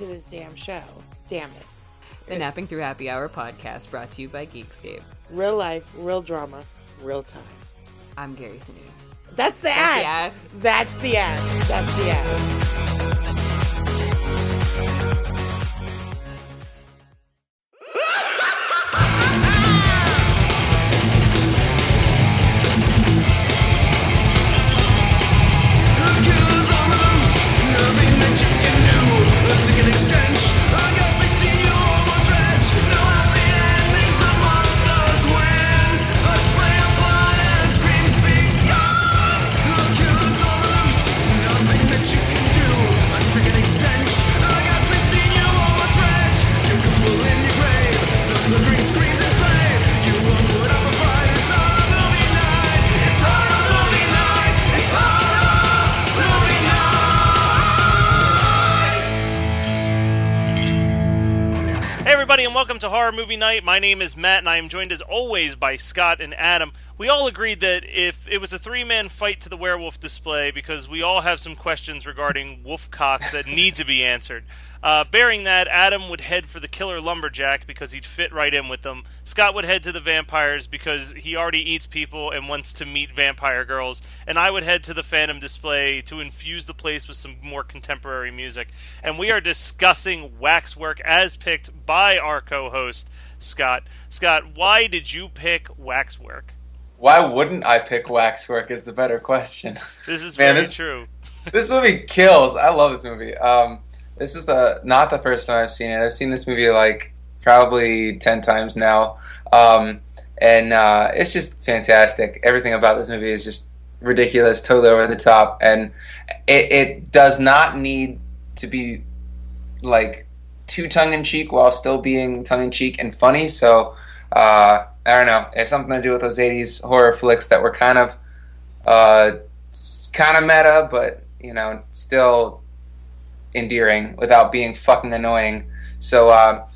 to this damn show. Damn it. The Napping Through Happy Hour podcast brought to you by Geekscape. Real life, real drama, real time. I'm Gary Sinise. That's the That's ad. the ad. That's the ad. That's the ad. Everybody, and welcome to Horror Movie Night. My name is Matt, and I am joined as always by Scott and Adam. We all agreed that if it was a three man fight to the werewolf display, because we all have some questions regarding wolf cocks that need to be answered. Uh, bearing that, Adam would head for the killer lumberjack because he'd fit right in with them. Scott would head to the vampires because he already eats people and wants to meet vampire girls. And I would head to the Phantom display to infuse the place with some more contemporary music. And we are discussing waxwork as picked by our co host, Scott. Scott, why did you pick waxwork? Why wouldn't I pick waxwork is the better question. This is Man, very this- true. this movie kills. I love this movie. Um, this is the not the first time I've seen it. I've seen this movie like probably ten times now, um, and uh, it's just fantastic. Everything about this movie is just ridiculous, totally over the top, and it, it does not need to be like too tongue in cheek while still being tongue in cheek and funny. So uh, I don't know. It's something to do with those '80s horror flicks that were kind of uh, kind of meta, but you know, still endearing without being fucking annoying. So, uh,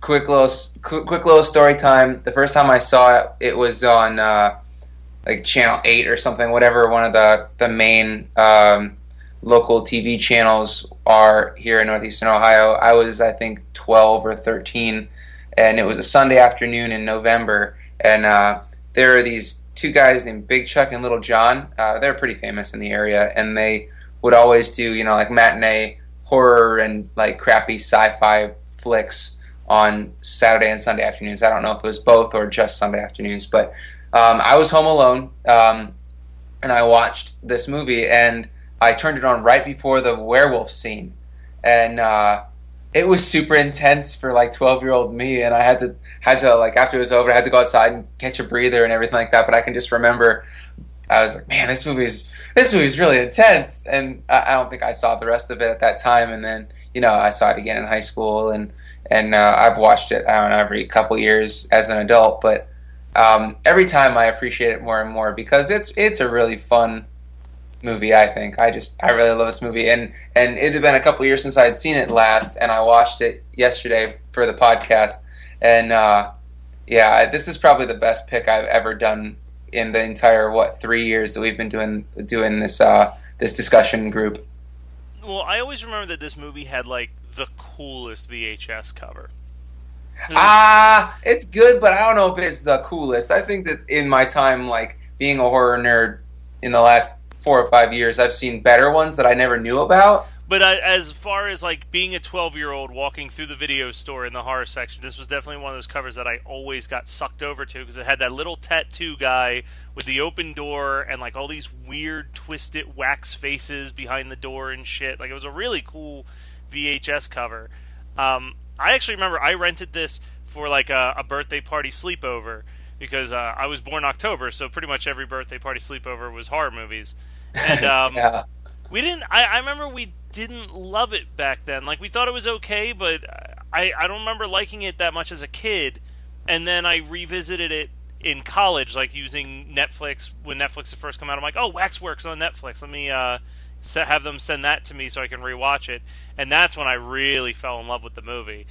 quick little, quick, quick little story time. The first time I saw it, it was on uh, like Channel Eight or something, whatever one of the the main um, local TV channels are here in northeastern Ohio. I was, I think, twelve or thirteen, and it was a Sunday afternoon in November, and uh, there are these two guys named Big Chuck and Little John. Uh, they're pretty famous in the area, and they would always do you know like matinee horror and like crappy sci-fi flicks on Saturday and Sunday afternoons. I don't know if it was both or just Sunday afternoons, but um, I was home alone um, and I watched this movie and I turned it on right before the werewolf scene, and uh, it was super intense for like 12 year old me and i had to had to like after it was over i had to go outside and catch a breather and everything like that but i can just remember i was like man this movie is this movie is really intense. And i, I don't think i saw the rest of it at that time and then you know i saw it again in high school and and uh, i've watched it i don't know every couple years as an adult but um, every time i appreciate it more and more because it's it's a really fun movie i think. I just i really love this movie. And and it had been a couple years since I had seen it last and i watched it yesterday for the podcast. And uh yeah this is probably the best pick i've ever done in the entire what three years that we've been doing doing this uh this discussion group. Well, I always remember that this movie had like the coolest VHS cover. ah it's good but i don't know if it's the coolest. I think that in my time like being a horror nerd in the last four or five years i've seen better ones that i never knew about but uh, as far as like being a 12 year old walking through the video store in the horror section, this was definitely one of those covers that I always got sucked over to because it had that little tattoo guy with the open door and like all these weird twisted wax faces behind the door and shit. Like it was a really cool VHS cover. Um, I actually remember I rented this for like a, a birthday party sleepover because uh, I was born October, so pretty much every birthday party sleepover was horror movies. And um, Yeah. we didn't. I, I remember we didn't love it back then. Like we thought it was okay, but I I don't remember liking it that much as a kid. And then I revisited it in college, like using Netflix when Netflix had first come out. I'm like, oh, Waxworks on Netflix. Let me uh, have them send that to me so I can rewatch it. And that's when I really fell in love with the movie.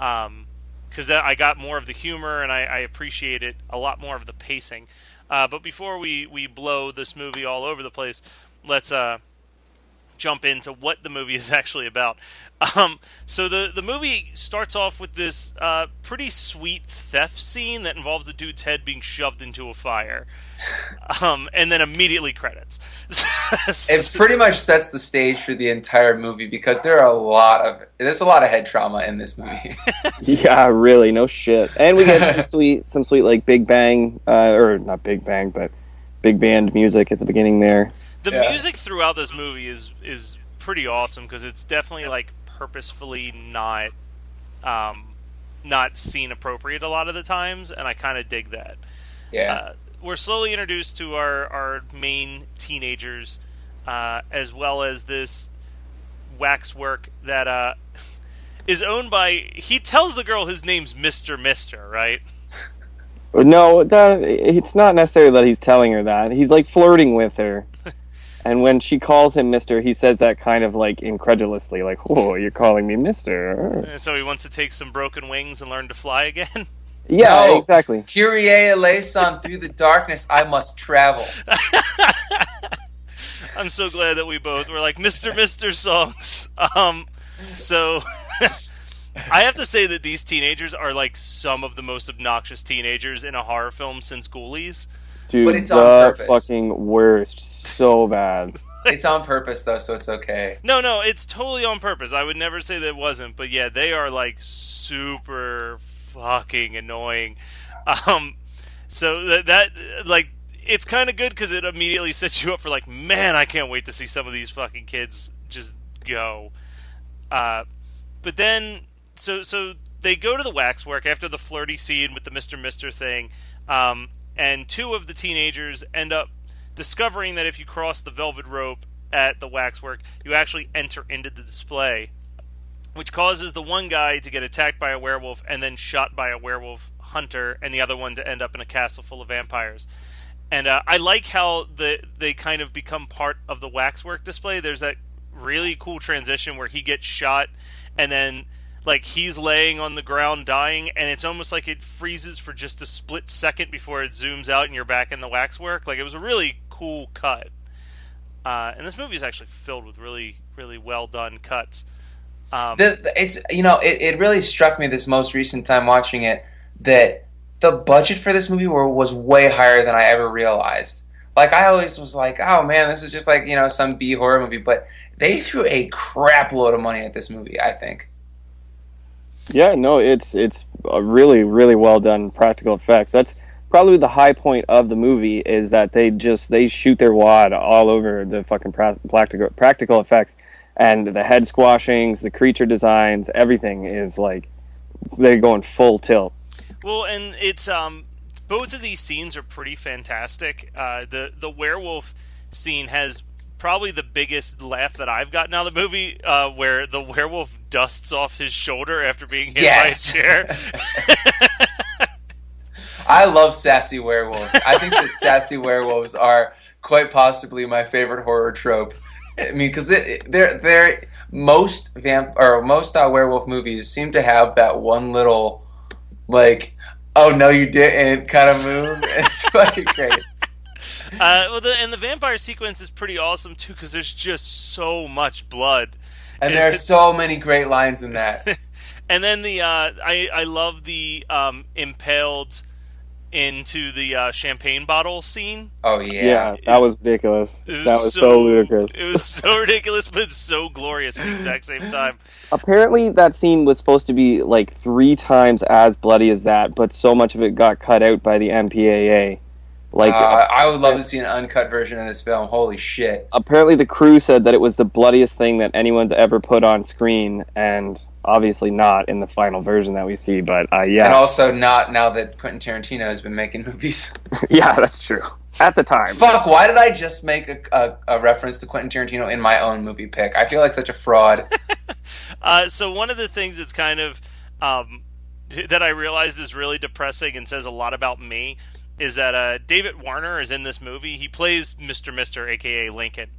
Um, because I got more of the humor and I, I appreciated a lot more of the pacing. Uh, but before we, we blow this movie all over the place, let's uh, jump into what the movie is actually about. Um, so the the movie starts off with this uh, pretty sweet theft scene that involves a dude's head being shoved into a fire, um, and then immediately credits. It pretty much sets the stage for the entire movie because there are a lot of there's a lot of head trauma in this movie. Yeah, really, no shit. And we get some sweet, some sweet like Big Bang, uh, or not Big Bang, but big band music at the beginning there. The Yeah. music throughout this movie is is pretty awesome because it's definitely like purposefully not um, not scene appropriate a lot of the times, and I kind of dig that. yeah. Uh, we're slowly introduced to our, our main teenagers, uh, as well as this waxwork that uh, is owned by. He tells the girl his name's Mister Mister, right? No, that it's not necessarily that he's telling her that. He's like flirting with her. And when she calls him Mister, he says that kind of like incredulously, like, "Oh, you're calling me Mister." And so he wants to take some broken wings and learn to fly again. Yeah, No. exactly. Kyrie eleison, through the darkness I must travel. I'm so glad that we both were like Mister Mister songs. Um, so I have to say that these teenagers are like some of the most obnoxious teenagers in a horror film since Ghoulies. Dude, But it's on purpose. fucking worst. So bad. It's on purpose though, so it's okay. No, no, it's totally on purpose. I would never say that it wasn't, but yeah, they are like super fucking annoying. Um, so that, that like it's kind of good because it immediately sets you up for like, man, I can't wait to see some of these fucking kids just go. Uh, but then, so so they go to the waxwork after the flirty scene with the Mister Mister thing, um, and two of the teenagers end up discovering that if you cross the velvet rope at the waxwork, you actually enter into the display, which causes the one guy to get attacked by a werewolf and then shot by a werewolf hunter, and the other one to end up in a castle full of vampires. And uh, I like how the they kind of become part of the waxwork display. There's that really cool transition where he gets shot, and then like he's laying on the ground dying, and it's almost like it freezes for just a split second before it zooms out and you're back in the waxwork. Like it was a really cool cut. Uh, and this movie is actually filled with really, really well done cuts. Um, The, it's you know it, it really struck me this most recent time watching it that the budget for this movie were, was way higher than I ever realized. Like I always was like, oh man, this is just like you know some B horror movie, but they threw a crap load of money at this movie. I think. Yeah, no, it's it's a really really well done practical effects. That's probably the high point of the movie is that they just they shoot their wad all over the fucking practical practical effects and the head squashings, the creature designs, everything is like they're going full tilt. Well, and it's um, both of these scenes are pretty fantastic. Uh, the the werewolf scene has probably the biggest laugh that I've gotten out of the movie, uh, where the werewolf dusts off his shoulder after being hit Yes. by a chair. I love sassy werewolves. I think that sassy werewolves are quite possibly my favorite horror trope. I mean, because they're they're most vamp or most uh, werewolf movies seem to have that one little like, oh no, you didn't kind of move. It's fucking great. uh, well, the, and the vampire sequence is pretty awesome too because there's just so much blood. And there are so many great lines in that. And then the uh, I I love the um, impaled into the uh, champagne bottle scene. Oh yeah. Yeah, that was ridiculous. It that was so, ludicrous. It was so ridiculous, but so glorious at the exact same time. Apparently, that scene was supposed to be like three times as bloody as that, but so much of it got cut out by the MPAA. Like, Uh, I would love to see an uncut version of this film. Holy shit. apparently, the crew said that it was the bloodiest thing that anyone's ever put on screen, and obviously not in the final version that we see. But uh, yeah, And also not now that Quentin Tarantino has been making movies. yeah, that's true. At the time, Fuck, why did I just make a, a, a reference to Quentin Tarantino in my own movie pick? I feel like such a fraud. Uh, so one of the things that's kind of um, that I realized is really depressing and says a lot about me is that uh, David Warner is in this movie. He plays Mr. Mister, aka Lincoln.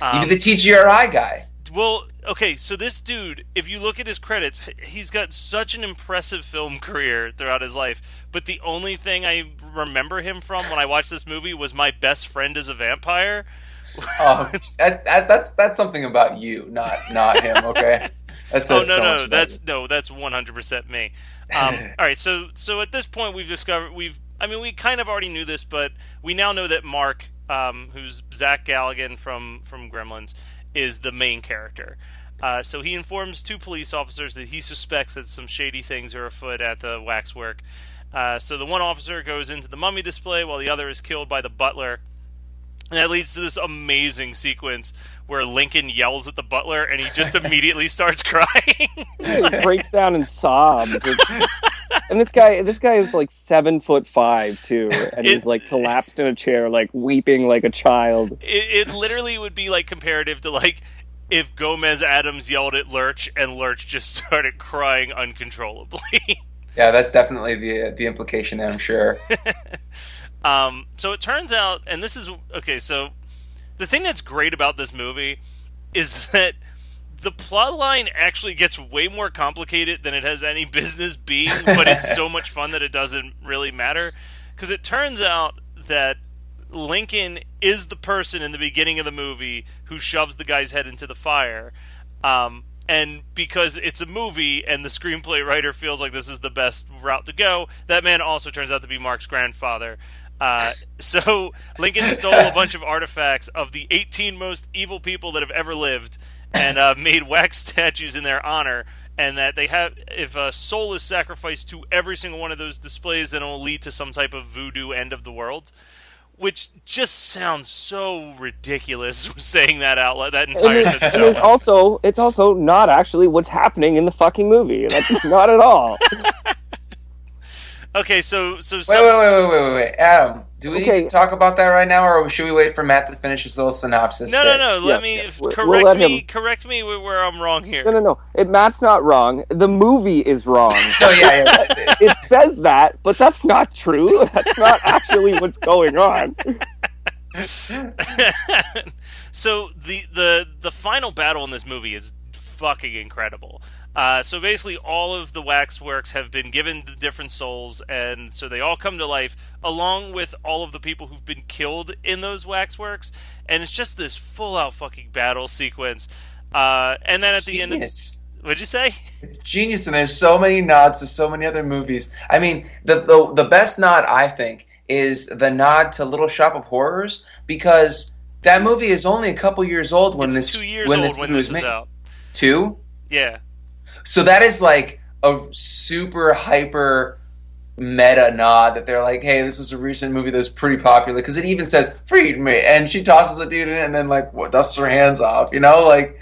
Um, Even the TGRI guy. Well, okay, so this dude, if you look at his credits, he's got such an impressive film career throughout his life. But the only thing I remember him from when I watched this movie was My Best Friend is a Vampire. Oh, that, that, that's that's something about you, not not him. Okay. That Oh no, so no, that's you. no, that's one hundred percent me. Um, all right, so so at this point we've discovered we've I mean we kind of already knew this, but we now know that Mark, um, who's Zach Galligan from from Gremlins, is the main character. Uh, so he informs two police officers that he suspects that some shady things are afoot at the waxwork. Uh, so the one officer goes into the mummy display while the other is killed by the butler. And that leads to this amazing sequence where Lincoln yells at the butler and he just immediately starts crying. he breaks down and sobs. It's- and this guy, this guy is like seven foot five too, and he's like collapsed in a chair, like weeping like a child. it, it literally would be like comparative to like if Gomez Addams yelled at Lurch and Lurch just started crying uncontrollably. Yeah, that's definitely the the implication. I'm sure. um, so it turns out, and this is okay. So the thing that's great about this movie is that the plot line actually gets way more complicated than it has any business being, but it's so much fun that it doesn't really matter. Because it turns out that Lincoln is the person in the beginning of the movie who shoves the guy's head into the fire. Um, and because it's a movie and the screenplay writer feels like this is the best route to go, that man also turns out to be Mark's grandfather. Uh, so Lincoln stole a bunch of artifacts of the 18 most evil people that have ever lived and uh, made wax statues in their honor. And that they have, if a soul is sacrificed to every single one of those displays, then it will lead to some type of voodoo end of the world. Which just sounds so ridiculous saying that out loud. That And entire it's, and it's also, it's also not actually what's happening in the fucking movie. That's not at all. Okay, so so Wait, some- wait, wait, wait, wait, wait, wait. Adam, do we Okay. need to talk about that right now, or should we wait for Matt to finish his little synopsis? no, no, bit? no. Let Yeah, me yeah. Correct we'll let me. him- Correct me where, where I'm wrong here. No, no, no. It, Matt's not wrong. The movie is wrong. So oh, yeah, yeah. it says that, but that's not true. That's not actually what's going on. so the the the final battle in this movie is fucking incredible. Uh, so basically, all of the waxworks have been given the different souls, and so they all come to life, along with all of the people who've been killed in those waxworks. And it's just this full-out fucking battle sequence. Uh, and then at the end, of, Genius. what'd you say? It's genius, and there's so many nods to so many other movies. I mean, the the, the best nod I think is the nod to Little Shop of Horrors because that movie is only a couple years old when it's this two years when old this when this is made. out. Two. Yeah. So that is like a super hyper meta nod that they're like, hey, this is a recent movie that was pretty popular because it even says "freed me," and she tosses a dude in and then like what, dusts her hands off. You know, like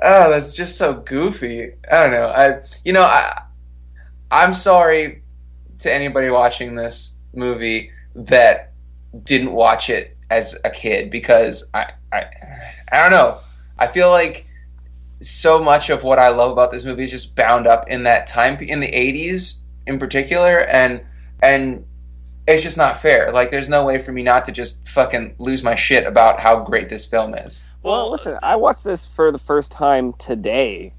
oh, that's just so goofy. I don't know. I you know I I'm sorry to anybody watching this movie that didn't watch it as a kid because I I I don't know. I feel like so much of what I love about this movie is just bound up in that time in the 80s in particular and and it's just not fair. Like there's no way for me not to just fucking lose my shit about how great this film is. Well, listen, I watched this for the first time today.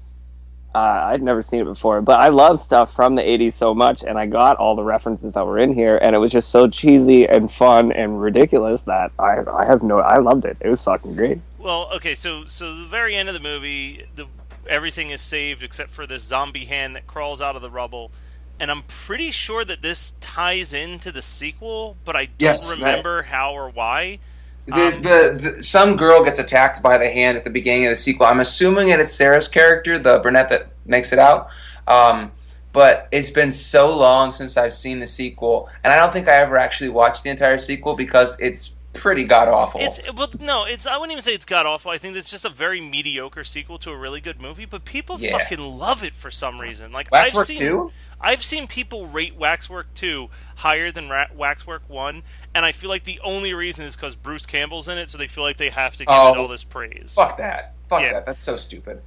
Uh, I'd never seen it before, but I love stuff from the 80s so much, and I got all the references that were in here, and it was just so cheesy and fun and ridiculous that I, I have no, I loved it. It was fucking great. Well, okay, so so the very end of the movie, the everything is saved except for this zombie hand that crawls out of the rubble, and I'm pretty sure that this ties into the sequel, but I don't Yes, that- remember how or why. The, Um, the, the some girl gets attacked by the hand at the beginning of the sequel. I'm assuming it is Sarah's character, the brunette that makes it out. Um, but it's been so long since I've seen the sequel, and I don't think I ever actually watched the entire sequel because it's pretty god awful. It's well, no, it's I wouldn't even say it's god awful. I think it's just a very mediocre sequel to a really good movie, but people Yeah. fucking love it for some reason. Like I've Waxwork seen, two. I've seen people rate Waxwork 2 higher than Ra- Waxwork 1, and I feel like the only reason is because Bruce Campbell's in it, so they feel like they have to give it Oh. all this praise. Fuck that. Fuck Yeah. that. That's so stupid.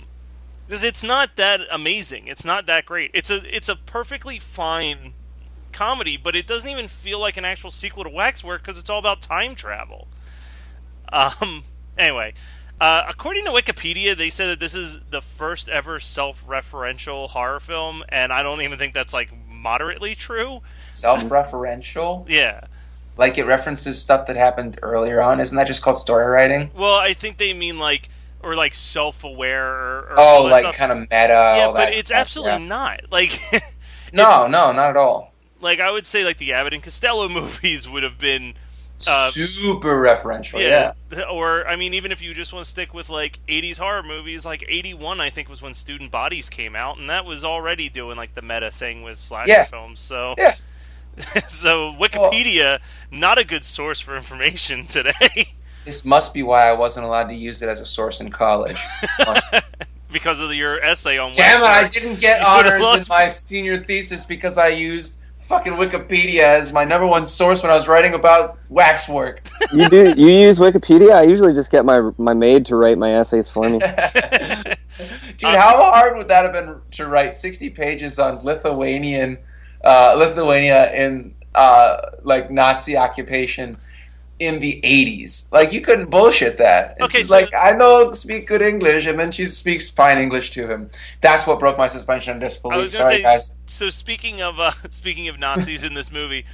Because it's not that amazing. It's not that great. It's a it's a perfectly fine comedy, but it doesn't even feel like an actual sequel to Waxwork because it's all about time travel. Um. Anyway, uh, according to Wikipedia, they said that this is the first ever self-referential horror film, and I don't even think that's like moderately true. Self-referential, Yeah. like it references stuff that happened earlier on. Isn't that just called story writing? Well, I think they mean like or like self-aware or, or Oh, like stuff. kind of meta. yeah, but it's absolutely yeah. not. Like no, no, not at all. Like I would say like the Abbott and Costello movies would have been uh, Super referential. Yeah. yeah. Or I mean even if you just want to stick with like 80s horror movies like 81 I think was when Student Bodies came out and that was already doing like the meta thing with slasher Yeah. films. So Yeah. so Wikipedia not a good source for information today This must be why I wasn't allowed to use it as a source in college. Because of your essay on Damn it! I didn't get honors in my senior thesis because I used fucking Wikipedia as my number one source when I was writing about waxwork. You do you use Wikipedia? I usually just get my my maid to write my essays for me. Dude, how hard would that have been to write sixty pages on Lithuanian, uh, Lithuania in uh, like Nazi occupation in the eighties? Like you couldn't bullshit that. And Okay, she's so- like, I don't speak good English, and then she speaks fine English to him. That's what broke my suspension of disbelief. Sorry, say. guys. So speaking of uh, speaking of Nazis in this movie,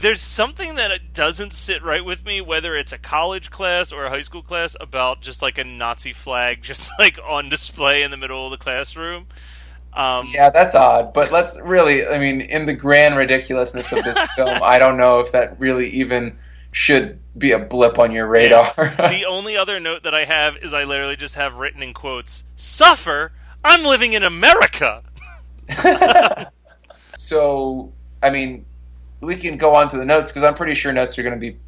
there's something that doesn't sit right with me, whether it's a college class or a high school class, about just like a Nazi flag just like on display in the middle of the classroom. Um, Yeah, that's odd. But let's really, I mean, in the grand ridiculousness of this film, I don't know if that really even should be a blip on your radar. the only other note that I have is I literally just have written in quotes, "Suffer. I'm living in America." so, I mean, we can go on to the notes because I'm pretty sure notes are going to be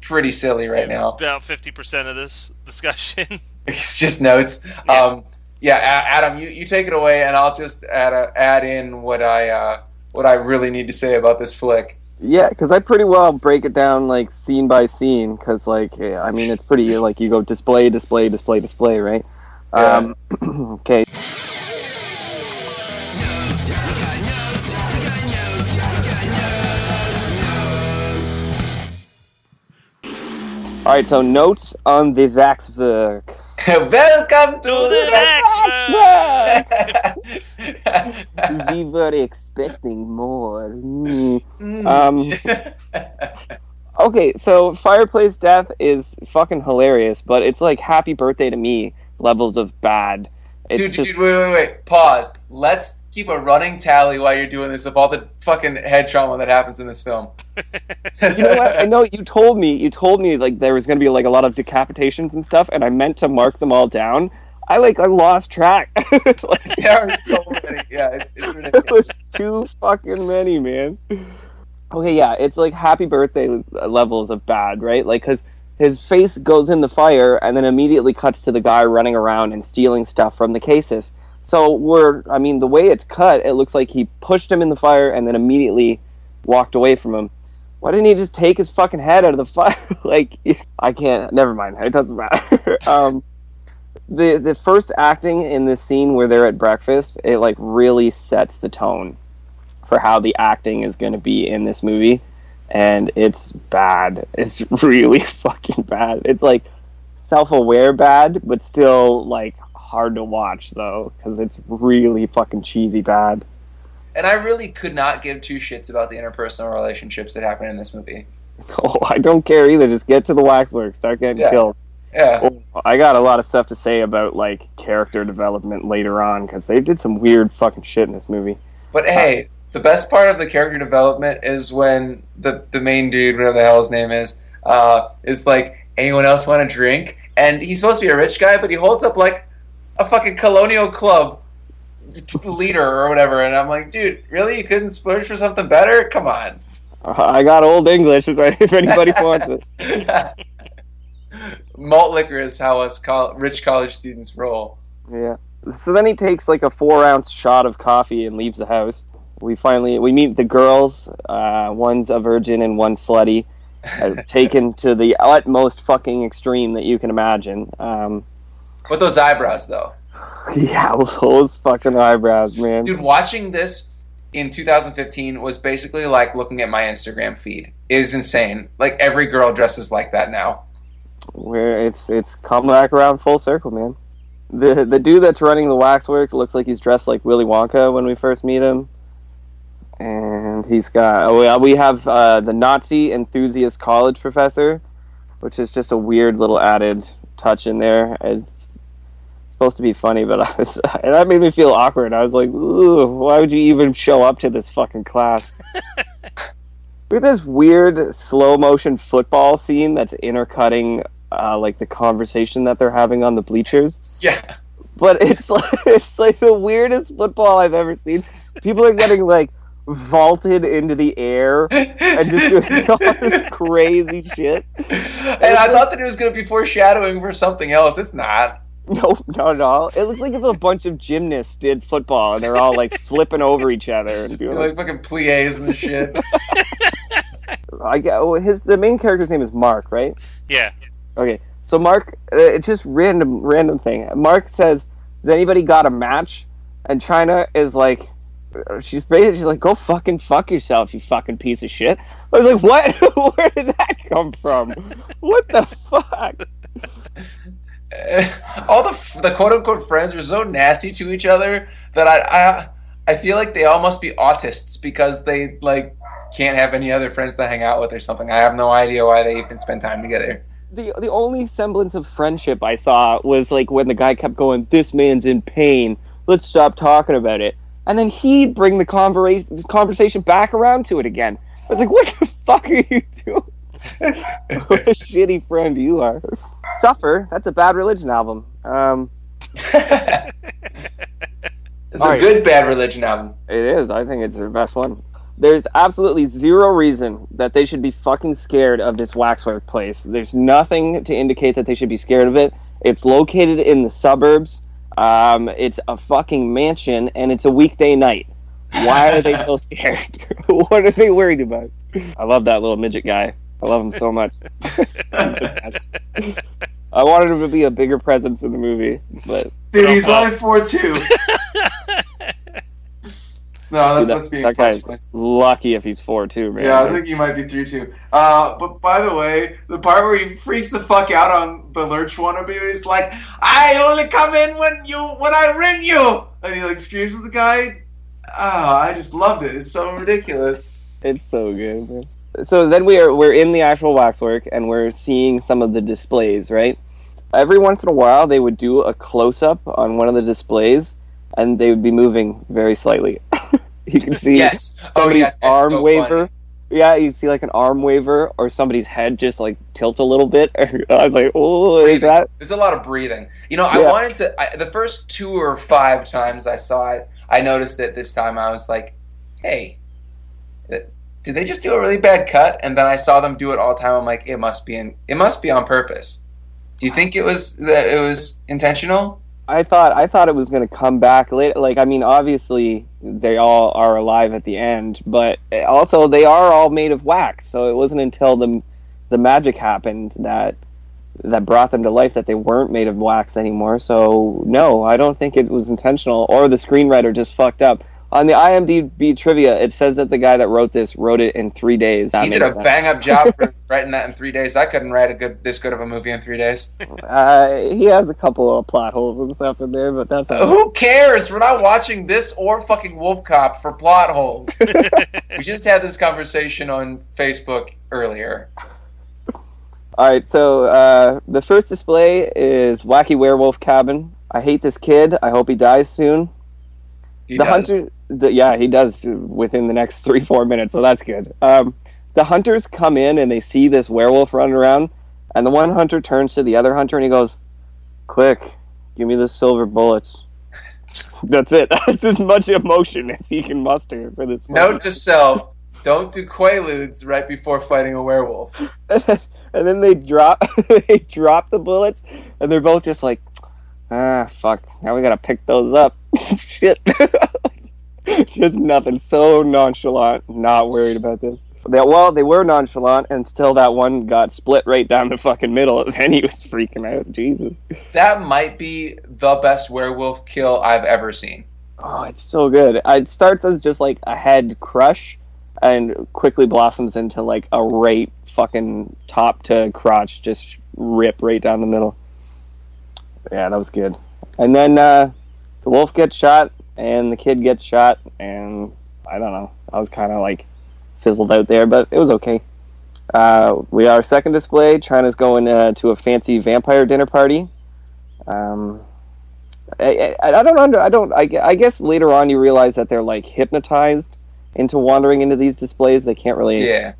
pretty silly right now. About fifty percent of this discussion. It's just notes. Yeah. Um, yeah, Adam, you, you take it away, and I'll just add a, add in what I uh, what I really need to say about this flick. Yeah, because I pretty well break it down like scene by scene. Because like, I mean, it's pretty like you go display, display, display, display, right? Yeah. Um, okay. All right, so notes on the Vaxwerk. Welcome to, To the the next we were expecting more. Mm. Um, Okay, so Fireplace Death is fucking hilarious, but it's like Happy Birthday to Me levels of bad. It's dude, dude, just, dude, wait, wait, wait. Pause. Let's keep a running tally while you're doing this of all the fucking head trauma that happens in this film. you know what? I know you told me you told me like there was gonna be like a lot of decapitations and stuff, and I meant to mark them all down. I like I lost track. Like, there are so many. Yeah, it's, it's it was too fucking many, man. Okay, yeah, it's like happy birthday levels of bad, right? Like, cause his face goes in the fire and then immediately cuts to the guy running around and stealing stuff from the cases. So we're, I mean, the way it's cut, it looks like he pushed him in the fire and then immediately walked away from him. Why didn't he just take his fucking head out of the fire? like, I can't. Never mind. It doesn't matter. um, the the first acting in this scene where they're at breakfast, it like really sets the tone for how the acting is going to be in this movie, and it's bad. It's really fucking bad. It's like self-aware bad, but still like hard to watch though because it's really fucking cheesy bad. And I really could not give two shits about the interpersonal relationships that happen in this movie. Oh, I don't care either. Just get to the waxwork, start getting Yeah. killed. Yeah. Oh, I got a lot of stuff to say about like character development later on because they did some weird fucking shit in this movie. But hey, the best part of the character development is when the the main dude, whatever the hell his name is, uh, is like, anyone else want a drink? And he's supposed to be a rich guy, but he holds up like a fucking colonial club leader or whatever, and I'm like, dude, really? You couldn't splurge for something better? Come on. I got old English, is right, if anybody wants it. Malt liquor is how us col- rich college students roll. Yeah. So then he takes like a four ounce shot of coffee and leaves the house. We finally we meet the girls. Uh, one's a virgin and one slutty, uh, taken to the utmost fucking extreme that you can imagine. Um, With those eyebrows, though. yeah, those fucking eyebrows, man. Dude, watching this in 2015 was basically like looking at my Instagram feed. It is insane. Like every girl dresses like that now. Where it's it's come back around full circle, man. The the dude that's running the waxwork looks like he's dressed like Willy Wonka when we first meet him, and he's got oh, yeah, we have uh, the Nazi enthusiast college professor, which is just a weird little added touch in there. It's supposed to be funny, but I was and that made me feel awkward. I was like, Ooh, why would you even show up to this fucking class? Look at this weird slow motion football scene that's intercutting uh, like the conversation that they're having on the bleachers. Yeah. But it's like it's like the weirdest football I've ever seen. People are getting like vaulted into the air and just doing all this crazy shit. And I thought that it was going to be foreshadowing for something else. It's not. No, not at all. It looks like if a bunch of gymnasts did football and they're all like flipping over each other and doing Like fucking plies and shit. I get oh, his the main character's name is Mark, right? Yeah. Okay, so Mark, uh, it's just random, random thing. Mark says, "Has anybody got a match?" And China is like, uh, she's basically she's like, "Go fucking fuck yourself, you fucking piece of shit." I was like, "What? Where did that come from? what the fuck?" all the the quote unquote friends are so nasty to each other that I I I feel like they all must be autists because they like can't have any other friends to hang out with or something. I have no idea why they even spend time together. The the only semblance of friendship I saw was like when the guy kept going, "This man's in pain. Let's stop talking about it." And then he'd bring the conversation conversation back around to it again. I was like, "What the fuck are you doing?" what a shitty friend you are. Suffer. That's a bad religion album. Um, It's a right. good bad religion album. it is. I think it's their best one. There's absolutely zero reason that they should be fucking scared of this waxwork place. There's nothing to indicate that they should be scared of it. It's located in the suburbs. Um, it's a fucking mansion, and it's a weekday night. Why are they so scared? what are they worried about? I love that little midget guy. I love him so much. I wanted him to be a bigger presence in the movie, but Dude, he's only four two. no, that's Dude, that's being that guy's lucky if he's four too, man. Yeah, I think you might be three two. Uh, but by the way, the part where he freaks the fuck out on the lurch wannabe, he's like, "I only come in when you when I ring you," and he like screams at the guy. Oh, I just loved it. It's so ridiculous. It's so good, man. So then we are we're in the actual waxwork and we're seeing some of the displays, right? Every once in a while they would do a close up on one of the displays and they would be moving very slightly. you can see Yes. Oh yes. Arm so waver. funny. Yeah, you can see like an arm waver or somebody's head just like tilt a little bit. I was like, oh, is Breathing. that? There's a lot of breathing. You know, I Yeah. wanted to. I, the first two or five times I saw it, I noticed it. This time I was like, "Hey, did they just do a really bad cut?" And then I saw them do it all the time. I'm like, "It must be in. It must be on purpose." Do you think it was that it was intentional? I thought I thought it was going to come back later. Like, I mean, obviously they all are alive at the end, but also they are all made of wax. So it wasn't until the the magic happened that that brought them to life that they weren't made of wax anymore. So no, I don't think it was intentional, or the screenwriter just fucked up. On the IMDb trivia, it says that the guy that wrote this wrote it in three days. That he did a sense. bang up job for writing that in three days. I couldn't write a good this good of a movie in three days. Uh, he has a couple of plot holes and stuff in there, but that's Who cares? We're not watching this or fucking Wolf Cop for plot holes. we just had this conversation on Facebook earlier. All right, so uh, the first display is Wacky Werewolf Cabin. I hate this kid. I hope he dies soon. He the does. hunter, the, yeah, he does within the next three four minutes, so that's good. Um, the hunters come in and they see this werewolf running around, and the one hunter turns to the other hunter and he goes, "Quick, give me the silver bullets." That's it. That's as much emotion as he can muster for this. Note to self: Don't do quaaludes right before fighting a werewolf. and then they drop they drop the bullets and they're both just like ah fuck now we gotta pick those up shit just nothing. So nonchalant. Not worried about this. They, well they were nonchalant until that one got split right down the fucking middle. And then he was freaking out. Jesus. That might be the best werewolf kill I've ever seen. oh it's so good. It starts as just like a head crush and quickly blossoms into like a right fucking top to crotch just rip right down the middle. Yeah that was good. And then uh the wolf gets shot and the kid gets shot and i don't know i was kind of like fizzled out there but it was okay uh we are second display china's going uh, to a fancy vampire dinner party um I, I, I don't under I don't I, I guess later on you realize that they're like hypnotized into wandering into these displays they can't really Yeah.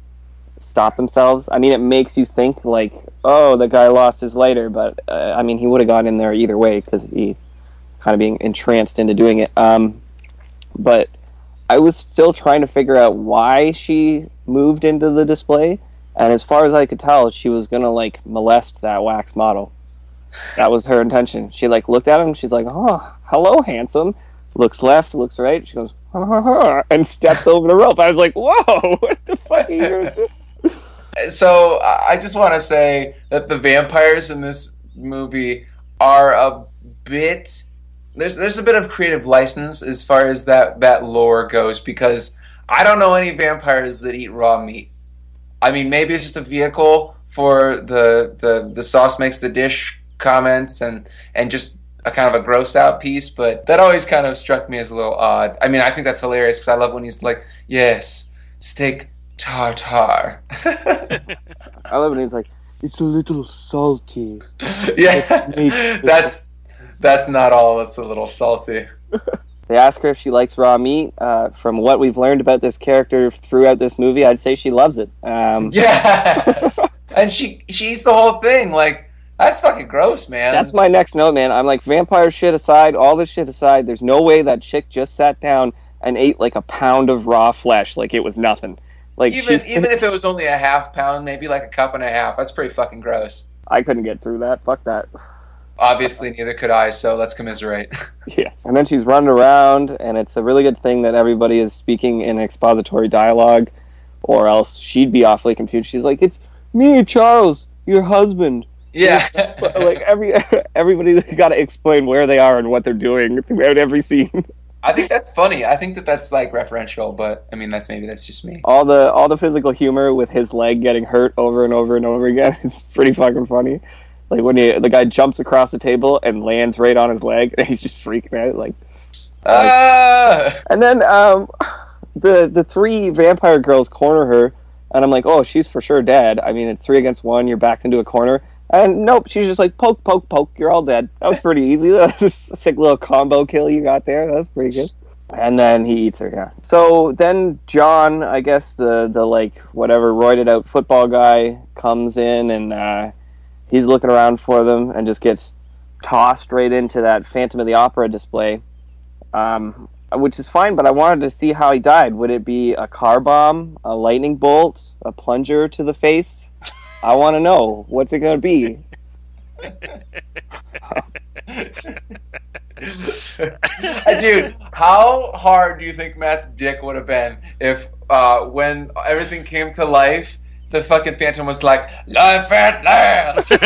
stop themselves. I mean, it makes you think like, oh, the guy lost his lighter, but uh, I mean, he would have gone in there either way because he kind of being entranced into doing it. Um, but I was still trying to figure out why she moved into the display, and as far as I could tell, she was gonna like molest that wax model. That was her intention. She like looked at him. She's like, "Oh, hello, handsome." Looks left, looks right. She goes, ha, ha, ha, and steps over the rope. I was like, "Whoa, what the fuck are you doing?" So I I just want to say that the vampires in this movie are a bit. There's there's a bit of creative license as far as that that lore goes because I don't know any vampires that eat raw meat. I mean, maybe it's just a vehicle for the the the sauce makes the dish comments and and just a kind of a gross out piece, but that always kind of struck me as a little odd. I mean, I think that's hilarious because I love when he's like, "Yes, steak tartare." I love it. He's like, it's a little salty. yeah, that's that's not all. It's a little salty. They ask her if she likes raw meat. Uh, from what we've learned about this character throughout this movie, I'd say she loves it. Um, Yeah, and she she eats the whole thing. Like that's fucking gross, man. That's my next note, man. I'm like, vampire shit aside, all this shit aside, there's no way that chick just sat down and ate like a pound of raw flesh like it was nothing. Like, even she- even if it was only a half pound, maybe like a cup and a half. That's pretty fucking gross. I couldn't get through that. Fuck that. Obviously, neither could I. So let's commiserate. Yes. And then she's running around, and it's a really good thing that everybody is speaking in expository dialogue, or else she'd be awfully confused. She's like, "It's me, Charles, your husband." yeah, like every everybody got to explain where they are and what they're doing throughout every scene. I think that's funny. I think that that's like referential, but I mean, that's maybe that's just me. all the all the physical humor with his leg getting hurt over and over and over again is pretty fucking funny. Like when he, the guy jumps across the table and lands right on his leg, and he's just freaking out. Like, Ah! and then um, the the three vampire girls corner her, and I'm like, oh, she's for sure dead. I mean, it's three against one. You're backed into a corner, and nope, she's just like poke, poke, poke. You're all dead. That was pretty easy. That was a sick little combo kill you got there. That was pretty good. And then he eats her, yeah. So then John, I guess the the like whatever roided out football guy comes in and uh, he's looking around for them and just gets tossed right into that Phantom of the Opera display, um, which is fine. But I wanted to see how he died. Would it be a car bomb, a lightning bolt, a plunger to the face? I want to know what's it gonna be. Dude, how hard do you think Matt's dick would have been if, uh, when everything came to life, the fucking Phantom was like, "Life at last."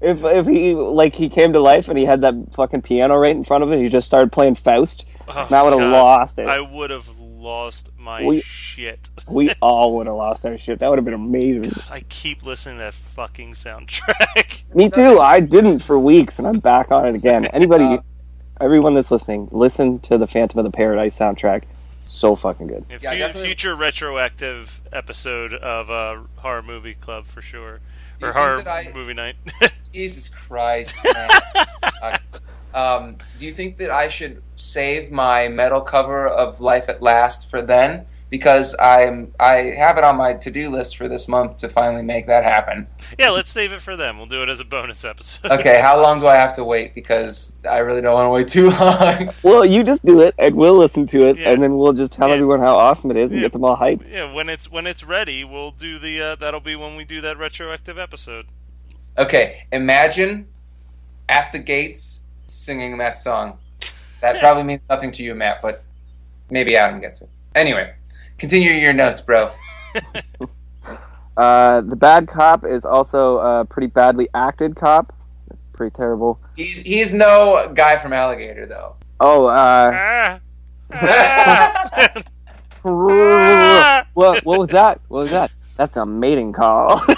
If if he like he came to life and he had that fucking piano right in front of him, he just started playing Faust. Oh, Matt would have lost it. I would have lost my We- shit. We all would have lost our shit. That would have been amazing. I keep listening to that fucking soundtrack. Me too. I didn't for weeks, and I'm back on it again. Anybody, Uh, everyone that's listening, listen to the Phantom of the Paradise soundtrack. So fucking good. A Yeah, fu- definitely- future retroactive episode of uh, horror movie club for sure, or horror I- movie night. Jesus Christ. Um, do you think that I should save my metal cover of Life at Last for then? Because I'm I have it on my to do list for this month to finally make that happen. Yeah, let's save it for them. We'll do it as a bonus episode. Okay, how long do I have to wait? Because I really don't want to wait too long. Well, you just do it, and we'll listen to it, Yeah. and then we'll just tell Yeah. everyone how awesome it is and Yeah. get them all hyped. Yeah, when it's when it's ready, we'll do the. Uh, that'll be when we do that retroactive episode. Okay, imagine at the gates singing that song. That probably means nothing to you, Matt, but maybe Adam gets it. Anyway, continue your notes, bro. Uh, the bad cop is also a pretty badly acted cop. Pretty terrible. He's he's no guy from Alligator though. Oh, uh, Ah. Ah. what what was that? What was that? That's a mating call.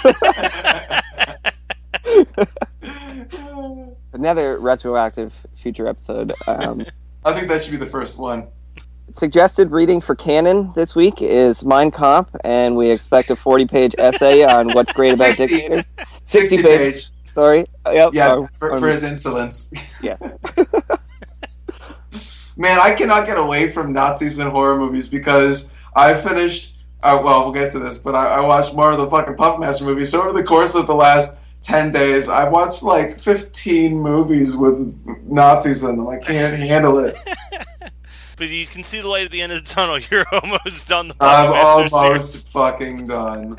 Another retroactive future episode. Um, I think that should be the first one. Suggested reading for canon this week is Mein Kampf, and we expect a 40-page essay on what's great about 60. dictators. 60 page. page. Sorry. Yep. Yeah, sorry. for, Um, for his insolence. yes. Man, I cannot get away from Nazis and horror movies because I finished. Uh, well, we'll get to this, but I, I watched more of the fucking Puppet Master movies. So over the course of the last ten days, I watched like fifteen movies with Nazis in them. I can't handle it. but you can see the light at the end of the tunnel. You're almost done the I'm Puppet Master almost series. fucking done.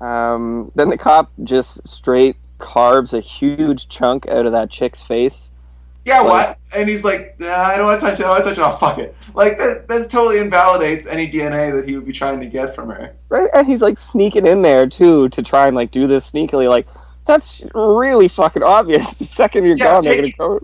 Um, then the cop just straight carves a huge chunk out of that chick's face. Yeah, what? And he's like, nah, I don't want to touch it. I don't want to touch it. Oh, fuck it. Like that. That totally invalidates any DNA that he would be trying to get from her. Right? And he's like sneaking in there too to try and like do this sneakily. Like that's really fucking obvious. The second you're Yeah, gone, they're gonna go.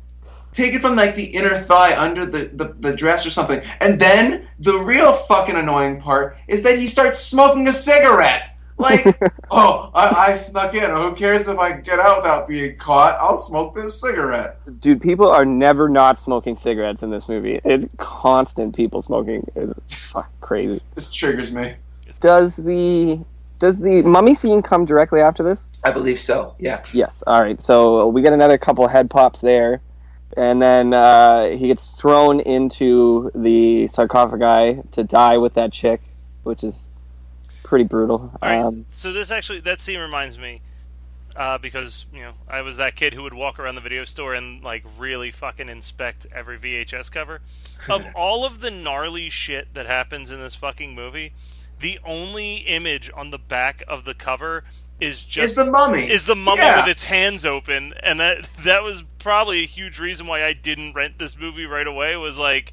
Take it from like the inner thigh under the, the, the dress or something. And then the real fucking annoying part is that he starts smoking a cigarette. Like, oh, I, I snuck in. Who cares if I get out without being caught? I'll smoke this cigarette. Dude, people are never not smoking cigarettes in this movie. It's constant people smoking. It's fucking crazy. This triggers me. Does the does the mummy scene come directly after this? I believe so. Yeah. Yes. All right. So we get another couple head pops there, and then uh, he gets thrown into the sarcophagi to die with that chick, which is pretty brutal. All right. Um, so this actually that scene reminds me uh, because you know I was that kid who would walk around the video store and like really fucking inspect every VHS cover. of all of the gnarly shit that happens in this fucking movie, the only image on the back of the cover is just It's the mummy. is the mummy Yeah. with its hands open, and that that was probably a huge reason why I didn't rent this movie right away. Was like,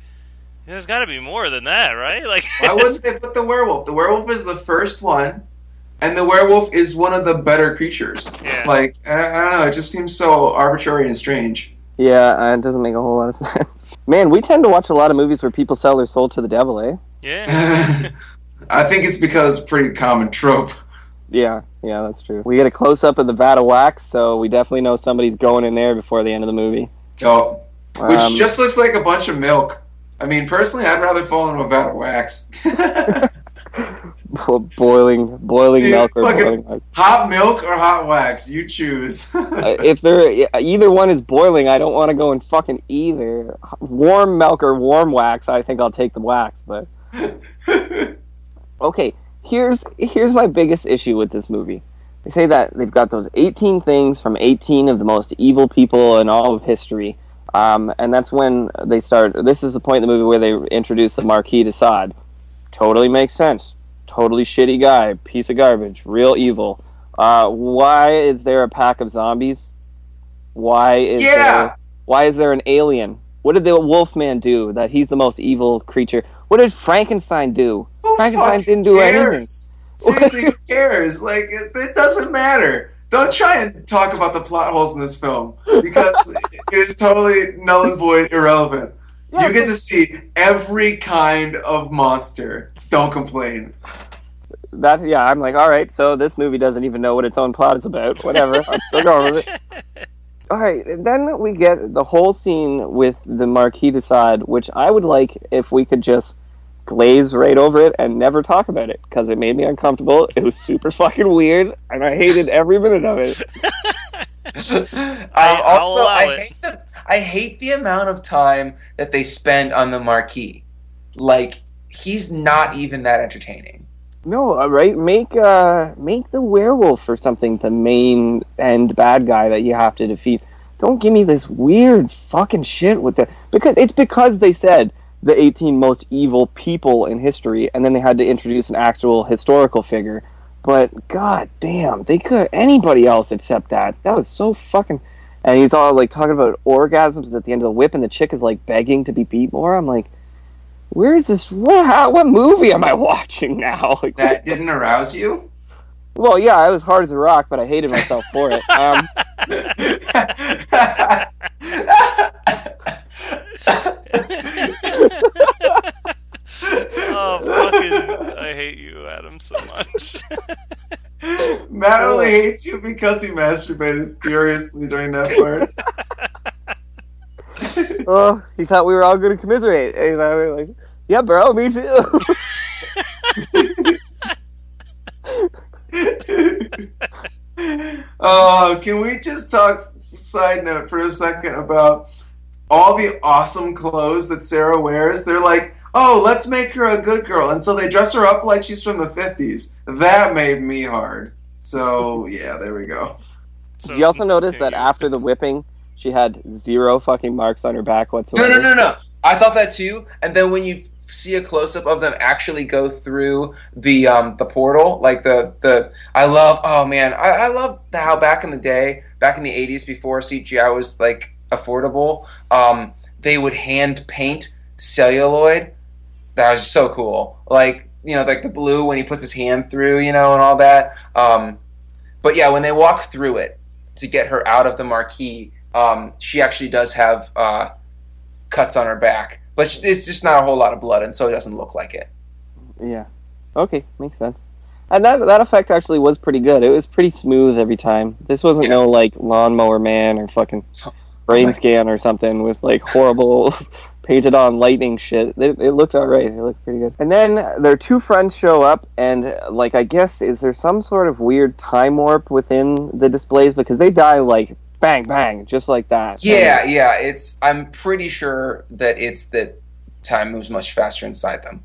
there's got to be more than that, right? Like, Why wouldn't they put the werewolf? The werewolf is the first one, and the werewolf is one of the better creatures. Yeah. Like, I, I don't know. It just seems so arbitrary and strange. yeah, uh, it doesn't make a whole lot of sense. Man, we tend to watch a lot of movies where people sell their soul to the devil, eh? yeah. I think it's because pretty common trope. Yeah, yeah, that's true. We get a close up of the vat of wax, so we definitely know somebody's going in there before the end of the movie. Oh, which Um, just looks like a bunch of milk. I mean, personally, I'd rather fall into a vat of wax. boiling, boiling Dude, milk or boiling wax. hot milk or hot wax? You choose. Uh, if there either one is boiling, I don't want to go in fucking either. Warm milk or warm wax, I think I'll take the wax. But okay, here's here's my biggest issue with this movie. They say that they've got those 18 things from 18 of the most evil people in all of history, um, and that's when they start. This is the point in the movie where they introduce the Marquis de Sade. Totally makes sense. Totally shitty guy, piece of garbage, real evil. Uh, why is there a pack of zombies? Why is Yeah. there why is there an alien? What did the Wolfman do that he's the most evil creature? What did Frankenstein do? Who Frankenstein didn't do cares? anything. Seriously, who cares? Like, it, it doesn't matter. Don't try and talk about the plot holes in this film because it's totally null and void, irrelevant. Yeah, you get to see every kind of monster. Don't complain. that yeah, I'm like, all right, so this movie doesn't even know what its own plot is about. Whatever, I'm still going with it. All right, then we get the whole scene with the Marquis de Sade, which I would like if we could just glaze right over it and never talk about it because it made me uncomfortable. It was super fucking weird, and I hated every minute of it. Um, I- I'll also, I it. hate the I hate the amount of time that they spend on the Marquis. Like he's not even that entertaining. No, uh, right? Make uh make the werewolf or something the main end bad guy that you have to defeat. Don't give me this weird fucking shit with the because it's because they said the 18 most evil people in history and then they had to introduce an actual historical figure. But god damn, they could anybody else except that. That was so fucking and he's all like talking about orgasms at the end of the whip and the chick is like begging to be beat more. I'm like where is this? What, how, what movie am I watching now? Like, That didn't arouse you? well, yeah, I was hard as a rock, but I hated myself for it. Um, Oh, fucking! I hate you, Adam, so much. Matt only hates you because he masturbated furiously during that part. oh, he thought we were all going to commiserate. And I was like, yeah, bro, me too. Oh, can we just talk? Side note for a second about all the awesome clothes that Sarah wears. They're like, oh, let's make her a good girl, and so they dress her up like she's from the fifties. That made me hard. So yeah, there we go. So Did you also notice that after the whipping, she had zero fucking marks on her back whatsoever? no, no, no. No. I thought that too. And then when you see a close up of them actually go through the um, the portal, like the the I love. Oh man, I, I love how back in the day, back in the '80s, before CGI was like affordable, um, they would hand paint celluloid. That was so cool. Like you know, like the blue when he puts his hand through, you know, and all that. Um, but yeah, when they walk through it to get her out of the Marquis, um, she actually does have. Uh, cuts on her back, but sh- it's just not a whole lot of blood, and so it doesn't look like it. Yeah. Okay, makes sense. And that that effect actually was pretty good. It was pretty smooth every time. This wasn't Yeah. no like lawnmower man or fucking brain scan or something with like horrible painted on lightning shit. It, it looked alright. It looked pretty good. And then their two friends show up, and like I guess is there some sort of weird time warp within the displays because they die like bang bang just like that. Yeah, yeah. It's. I'm pretty sure that it's that time moves much faster inside them.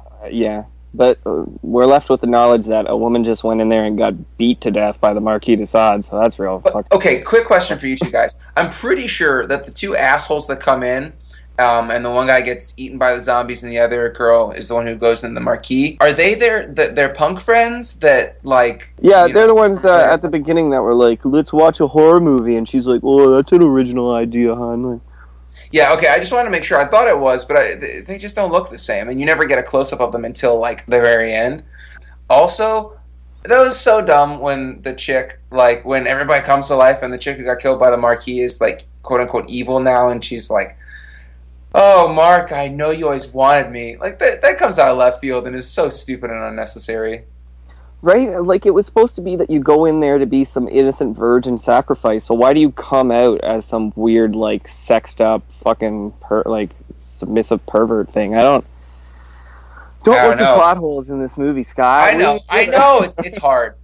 Uh, yeah. But uh, we're left with the knowledge that a woman just went in there and got beat to death by the Marquis de Sade, so that's real. But, okay, quick question for you two guys. I'm pretty sure that the two assholes that come in. Um, and the one guy gets eaten by the zombies, and the other girl is the one who goes in the Marquis. Are they their th- their punk friends that like? Yeah, they're know- the ones uh, at the beginning that were like, "Let's watch a horror movie," and she's like, "Oh, that's an original idea, hon." Like, Yeah, okay. I just wanted to make sure. I thought it was, but I, they- they just don't look the same, and you never get a close up of them until like the very end. Also, that was so dumb when the chick, like, when everybody comes to life and the chick who got killed by the Marquis is like quote unquote evil now, and she's like, "Oh, Mark, I know you always wanted me." Like that that comes out of left field and is so stupid and unnecessary. right? Like it was supposed to be that you go in there to be some innocent virgin sacrifice. So why do you come out as some weird, like, sexed up, fucking per- like submissive pervert thing? I don't. Don't I look don't know. plot holes in this movie, Scott. I know, We- I know, it's it's hard.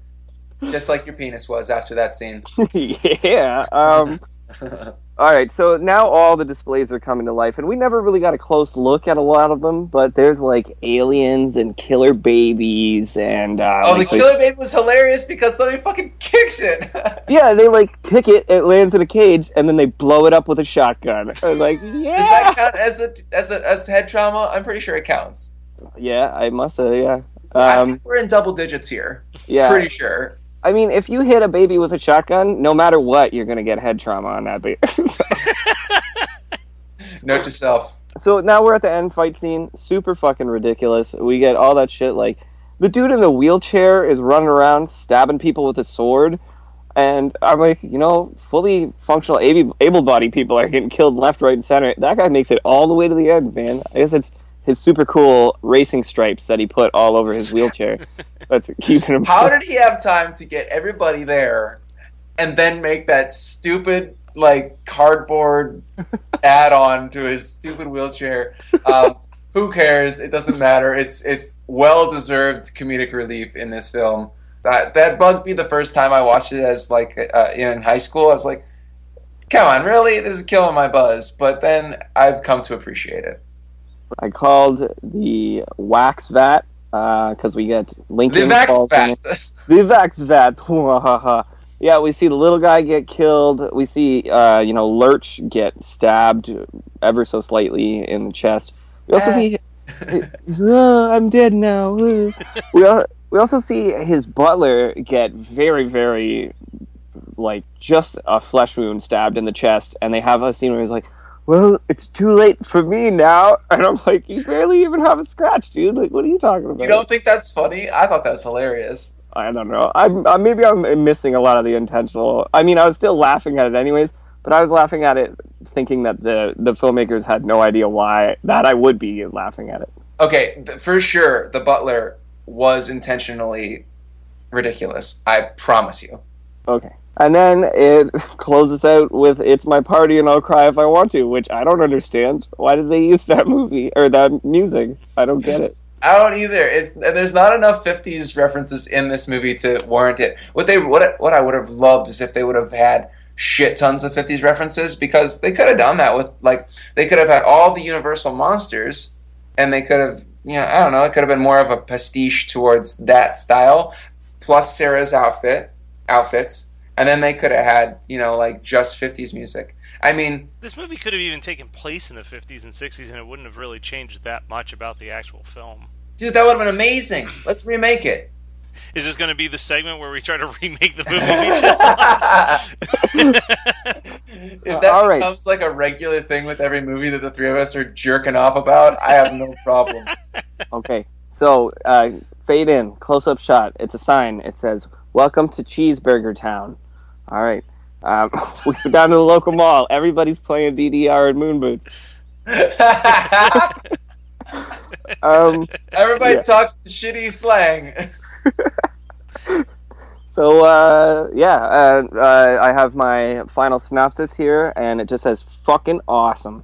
Just like your penis was after that scene. yeah. Um. All right, so now all the displays are coming to life, and we never really got a close look at a lot of them. But there's like aliens and killer babies, and uh, oh, the like, killer baby was hilarious because somebody fucking kicks it. yeah, they like kick it, it lands in a cage, and then they blow it up with a shotgun. I was like, yeah, Does that count as a as a as head trauma? I'm pretty sure it counts. yeah, I must have, yeah, I um, think we're in double digits here. yeah. Pretty sure. I mean, if you hit a baby with a shotgun, no matter what, you're gonna get head trauma on that baby. Note to self. So now we're at the end fight scene. Super fucking ridiculous. We get all that shit. Like the dude in the wheelchair is running around stabbing people with a sword, and I'm like, you know, fully functional, able- able-bodied people are getting killed left, right, and center. That guy makes it all the way to the end, man. I guess it's his super cool racing stripes that he put all over his wheelchair. That's keeping him. How did he have time to get everybody there and then make that stupid like cardboard add-on to his stupid wheelchair? Um, who cares? It doesn't matter. It's it's well-deserved comedic relief in this film. That that bugged me the first time I watched it as like uh, in high school. I was like, come on, really? This is killing my buzz. But then I've come to appreciate it. I called the wax vat because we get Lincoln. The Vax calls Vat. The Vax vat. yeah, we see the little guy get killed. We see, uh, you know, Lurch get stabbed ever so slightly in the chest. We also Ah. see, "Ah, I'm dead now. Ah." we al- we also see his butler get very very like just a flesh wound stabbed in the chest, and they have a scene where he's like. Well, it's too late for me now, and I'm like, you barely even have a scratch, dude. Like, what are you talking about? You don't think that's funny? I thought that was hilarious. I don't know. I'm uh, maybe I'm missing a lot of the intentional. I mean, I was still laughing at it anyways, but I was laughing at it thinking that the the filmmakers had no idea why that I would be laughing at it. Okay, th- for sure, the butler was intentionally ridiculous. I promise you. Okay. And then it closes out with "It's my party and I'll cry if I want to," which I don't understand. Why did they use that movie or that music? I don't get it. I don't either. It's there's not enough '50s references in this movie to warrant it. What they what what I would have loved is if they would have had shit tons of '50s references because they could have done that with like they could have had all the Universal monsters, and they could have you know I don't know it could have been more of a pastiche towards that style, plus Sarah's outfit outfits, and then they could have had you know like just '50s music. I mean, This movie could have even taken place in the 50s and 60s, and it wouldn't have really changed that much about the actual film. dude, that would have been amazing. Let's remake it. Is this going to be the segment where we try to remake the movie we just watched? if that All right. becomes like a regular thing with every movie that the three of us are jerking off about, I have no problem. Okay, so uh, fade in, close up shot. It's a sign. It says, "Welcome to Cheeseburger Town." All right, um, we go down to the local mall. Everybody's playing DDR and Moon Boots. Um, Everybody Yeah. talks shitty slang. so uh, yeah, uh, uh, I have my final synopsis here, and it just says "fucking awesome."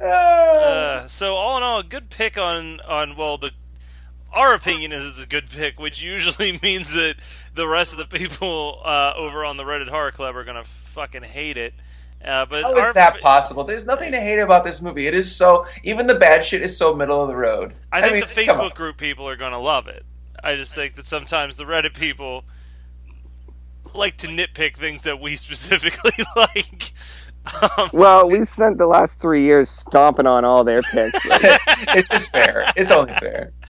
Uh, so all in all, a good pick on on well the our opinion is it's a good pick, which usually means that the rest of the people uh, over on the Reddit Horror Club are gonna fucking hate it. Uh, but How our, is that possible? There's nothing to hate about this movie. It is so even the bad shit is so middle of the road. I think mean, the. Facebook group people are gonna love it. I just think that sometimes the Reddit people like to nitpick things that we specifically like. Um, Well, we spent the last three years stomping on all their picks. it's just fair. It's only fair.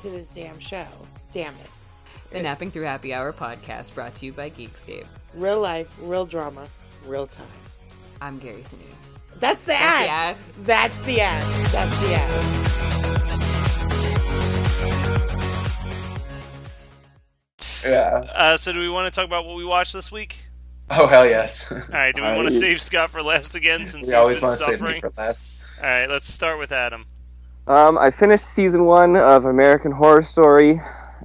to this damn show. Damn it. The Napping Through Happy Hour podcast brought to you by Geekscape. Real life, real drama, real time. I'm Gary Sinise. That's the That's ad. the ad. That's the ad. That's the ad. Yeah. uh, so, do we want to talk about what we watched this week? Oh hell yes. All right. Do we Uh, want to save Scott for last again since we he's always been want to save me suffering? for last. All right. Let's start with Adam. Um, I finished season one of American Horror Story,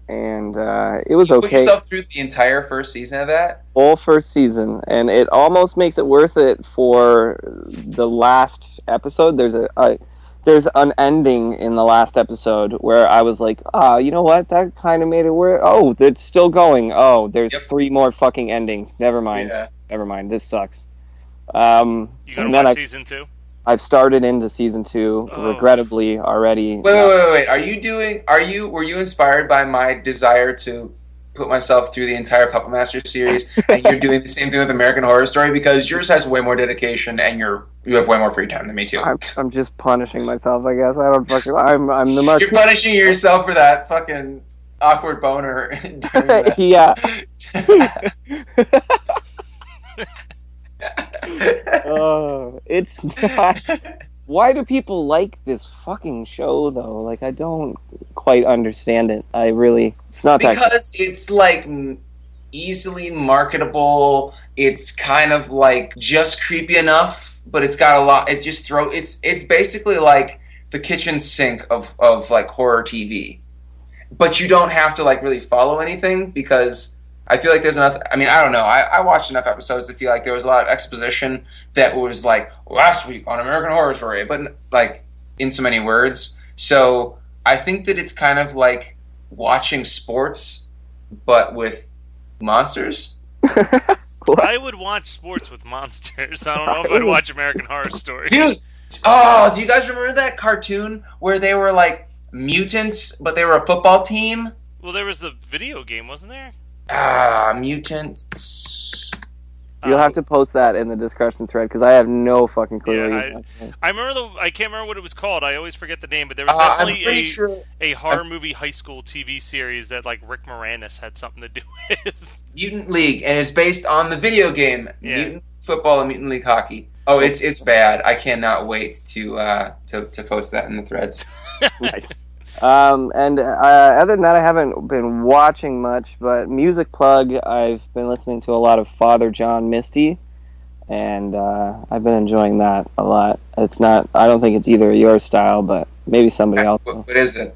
and uh, it was You Put yourself through the entire first season of that. Full first season, and it almost makes it worth it for the last episode. There's a, a there's an ending in the last episode where I was like, ah, you know what? That kind of made it worth. Oh, it's still going. Oh, there's Yep. three more fucking endings. Never mind. Yeah. Never mind. This sucks. Um, You gonna and then watch I, season two? I've started into season two, Oh. regrettably already. Wait, wait, wait, wait. Are you doing? Are you? Were you inspired by my desire to put myself through the entire Puppet Master series, and you're doing the same thing with American Horror Story because yours has way more dedication and you're you have way more free time than me too. I'm, I'm just punishing myself, I guess. I don't fucking. I'm I'm the most. You're punishing yourself for that fucking awkward boner. during yeah. Oh, it's not. Why do people like this fucking show though? Like, I don't quite understand it. I really. It's not that. because it's like easily marketable. It's kind of like just creepy enough, but it's got a lot. It's just throw. It's it's basically like the kitchen sink of of like horror TV, but you don't have to like really follow anything because I feel like there's enough. I mean, I don't know. I, I watched enough episodes to feel like there was a lot of exposition that was like last week on American Horror Story, but like in so many words. So I think that it's kind of like watching sports, but with monsters. I would watch sports with monsters. I don't know if I'd oh. watch American Horror Story. Dude, oh, do you guys remember that cartoon where they were like mutants, but they were a football team? Well, there was the video game, wasn't there? Ah, mutants. You'll have to post that in the discussion thread because I have no fucking clue. Yeah, I, you're talking about. I remember the. I can't remember what it was called. I always forget the name, but there was Uh, definitely pretty a sure a horror movie high school TV series that like Rick Moranis had something to do with. Mutant League, and it's based on the video game Yeah. Mutant Football and Mutant League Hockey. Oh, it's it's bad. I cannot wait to uh, to to post that in the threads. nice. Um, and uh, other than that, I haven't been watching much. But music plug, I've been listening to a lot of Father John Misty, and uh, I've been enjoying that a lot. It's not. I don't think it's either your style, but maybe somebody else. What, what is it?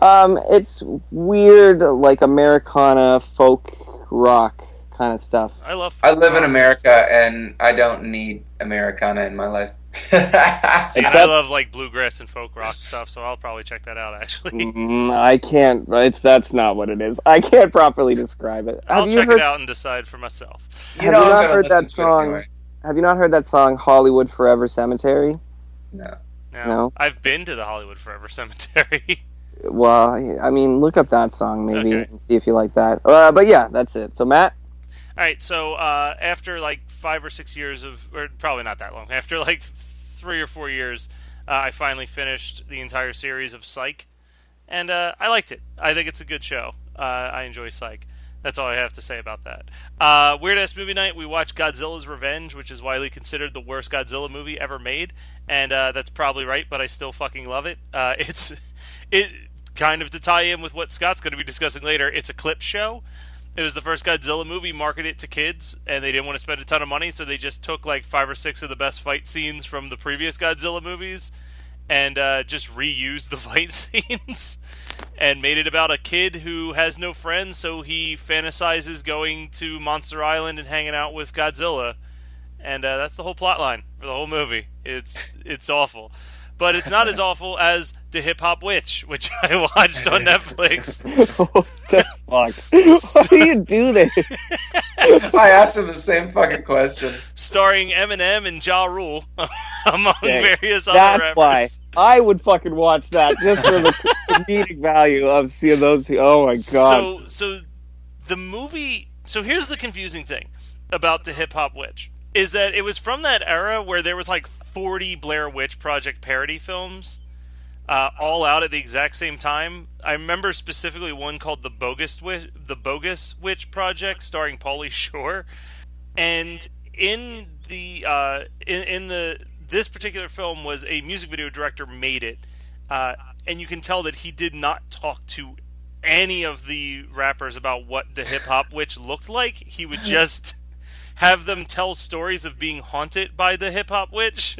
Um, it's weird, like Americana folk rock kind of stuff. I love. I live in. America, and I don't need Americana in my life. See, and I love like bluegrass and folk rock stuff, so I'll probably check that out. Actually, Mm, I can't. It's that's not what it is. I can't properly describe it. I'll Have you check heard? it out and decide for myself. Have you know I'm not heard that listen to it song? anyway. Have you not heard that song "Hollywood Forever Cemetery"? No. Now, No. I've been to the Hollywood Forever Cemetery. Well, I mean, look up that song maybe Okay. and see if you like that. Uh, but yeah, that's it. So Matt, All right, so uh, after like five or six years of, or probably not that long, after like three or four years, uh, I finally finished the entire series of Psych, and uh, I liked it. I think it's a good show. Uh, I enjoy Psych. That's all I have to say about that. Uh, Weird Ass Movie Night, we watched Godzilla's Revenge, which is widely considered the worst Godzilla movie ever made, and uh, that's probably right, but I still fucking love it. Uh, it's it kind of to tie in with what Scott's going to be discussing later. It's a clip show. It was the first Godzilla movie marketed to kids, and they didn't want to spend a ton of money, so they just took like five or six of the best fight scenes from the previous Godzilla movies and uh, just reused the fight scenes and made it about a kid who has no friends, so he fantasizes going to Monster Island and hanging out with Godzilla, and uh, that's the whole plot line for the whole movie. It's it's awful. But it's not as awful as The Hip Hop Witch, which I watched on Netflix. what the fuck? Why do you do this? I asked him the same fucking question. starring Eminem and Ja Rule, among Okay, various other That's rappers. why I would fucking watch that just for the comedic value of seeing those. Two. Oh my god! So, so the movie. So here's the confusing thing about the Hip Hop Witch is that it was from that era where there was like 40 Blair Witch Project parody films, uh, all out at the exact same time. I remember specifically one called the Bogus Witch, the Bogus Witch Project, starring Pauly Shore, and in the uh, in, in the this particular film was a music video director made it, uh, and you can tell that he did not talk to any of the rappers about what the hip hop witch looked like. He would just have them tell stories of being haunted by the hip hop witch.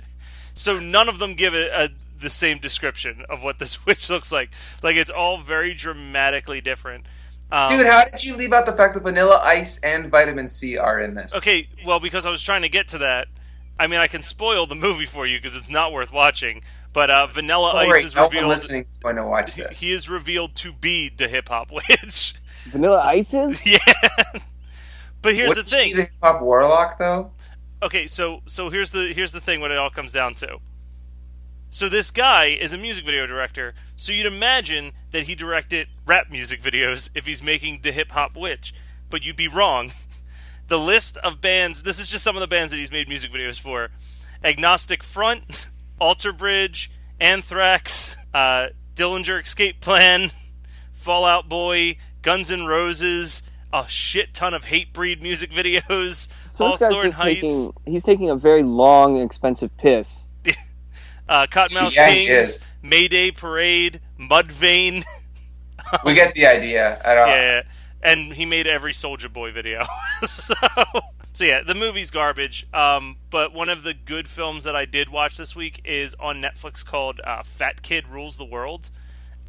So none of them give it a, the same description of what this witch looks like. Like it's all very dramatically different. Um, Dude, how did you leave out the fact that Vanilla Ice and Vitamin C are in this? Okay, well, because I was trying to get to that. I mean, I can spoil the movie for you because it's not worth watching. But uh, Vanilla Don't Ice worry, is no one revealed. listening is going to watch this. he is revealed to be the hip hop witch. Vanilla Ices? yeah. But here's Wouldn't the thing. she be the hip warlock though? okay, so so here's the here's the thing. What it all comes down to. So this guy is a music video director. So you'd imagine that he directed rap music videos if he's making the hip hop witch, but you'd be wrong. The list of bands. This is just some of the bands that he's made music videos for: Agnostic Front, Alter Bridge, Anthrax, uh, Dillinger Escape Plan, Fall Out Boy, Guns N' Roses, a shit ton of Hatebreed music videos, So this guy's Hawthorne just Heights. taking. He's taking a very long, expensive piss. uh, Kottonmouth Yeah, he Kings, is. Mayday Parade, Mudvayne. We get the idea. I don't. yeah, and he made every Soulja Boy video. so, so yeah, the movie's garbage. Um, but one of the good films that I did watch this week is on Netflix called uh, Fat Kid Rules the World.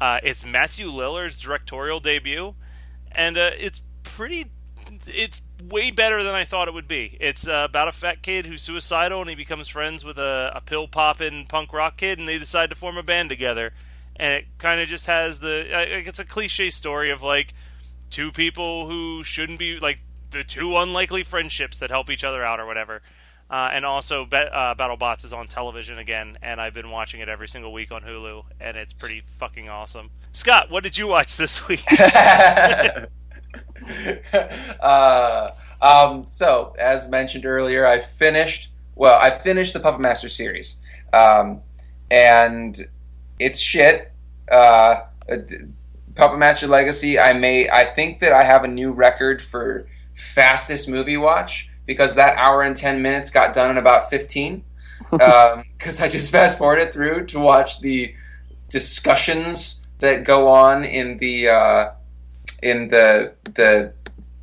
Uh, it's Matthew Lillard's directorial debut, and uh, it's pretty. It's way better than I thought it would be. It's uh, about a fat kid who's suicidal, and he becomes friends with a, a pill popping punk rock kid, and they decide to form a band together. And it kind of just has the. Uh, it's a cliche story of like two people who shouldn't be like the two unlikely friendships that help each other out or whatever. Uh, and also, Be- uh, BattleBots is on television again, and I've been watching it every single week on Hulu, and it's pretty fucking awesome. Scott, what did you watch this week? uh, um, so, as mentioned earlier, I finished. Well, I finished the Puppet Master series, um, and it's shit. Uh, Puppet Master Legacy. I may. I think that I have a new record for fastest movie watch because that hour and 10 minutes got done in about 15 because um, i just fast forwarded through to watch the discussions that go on in the uh, in the the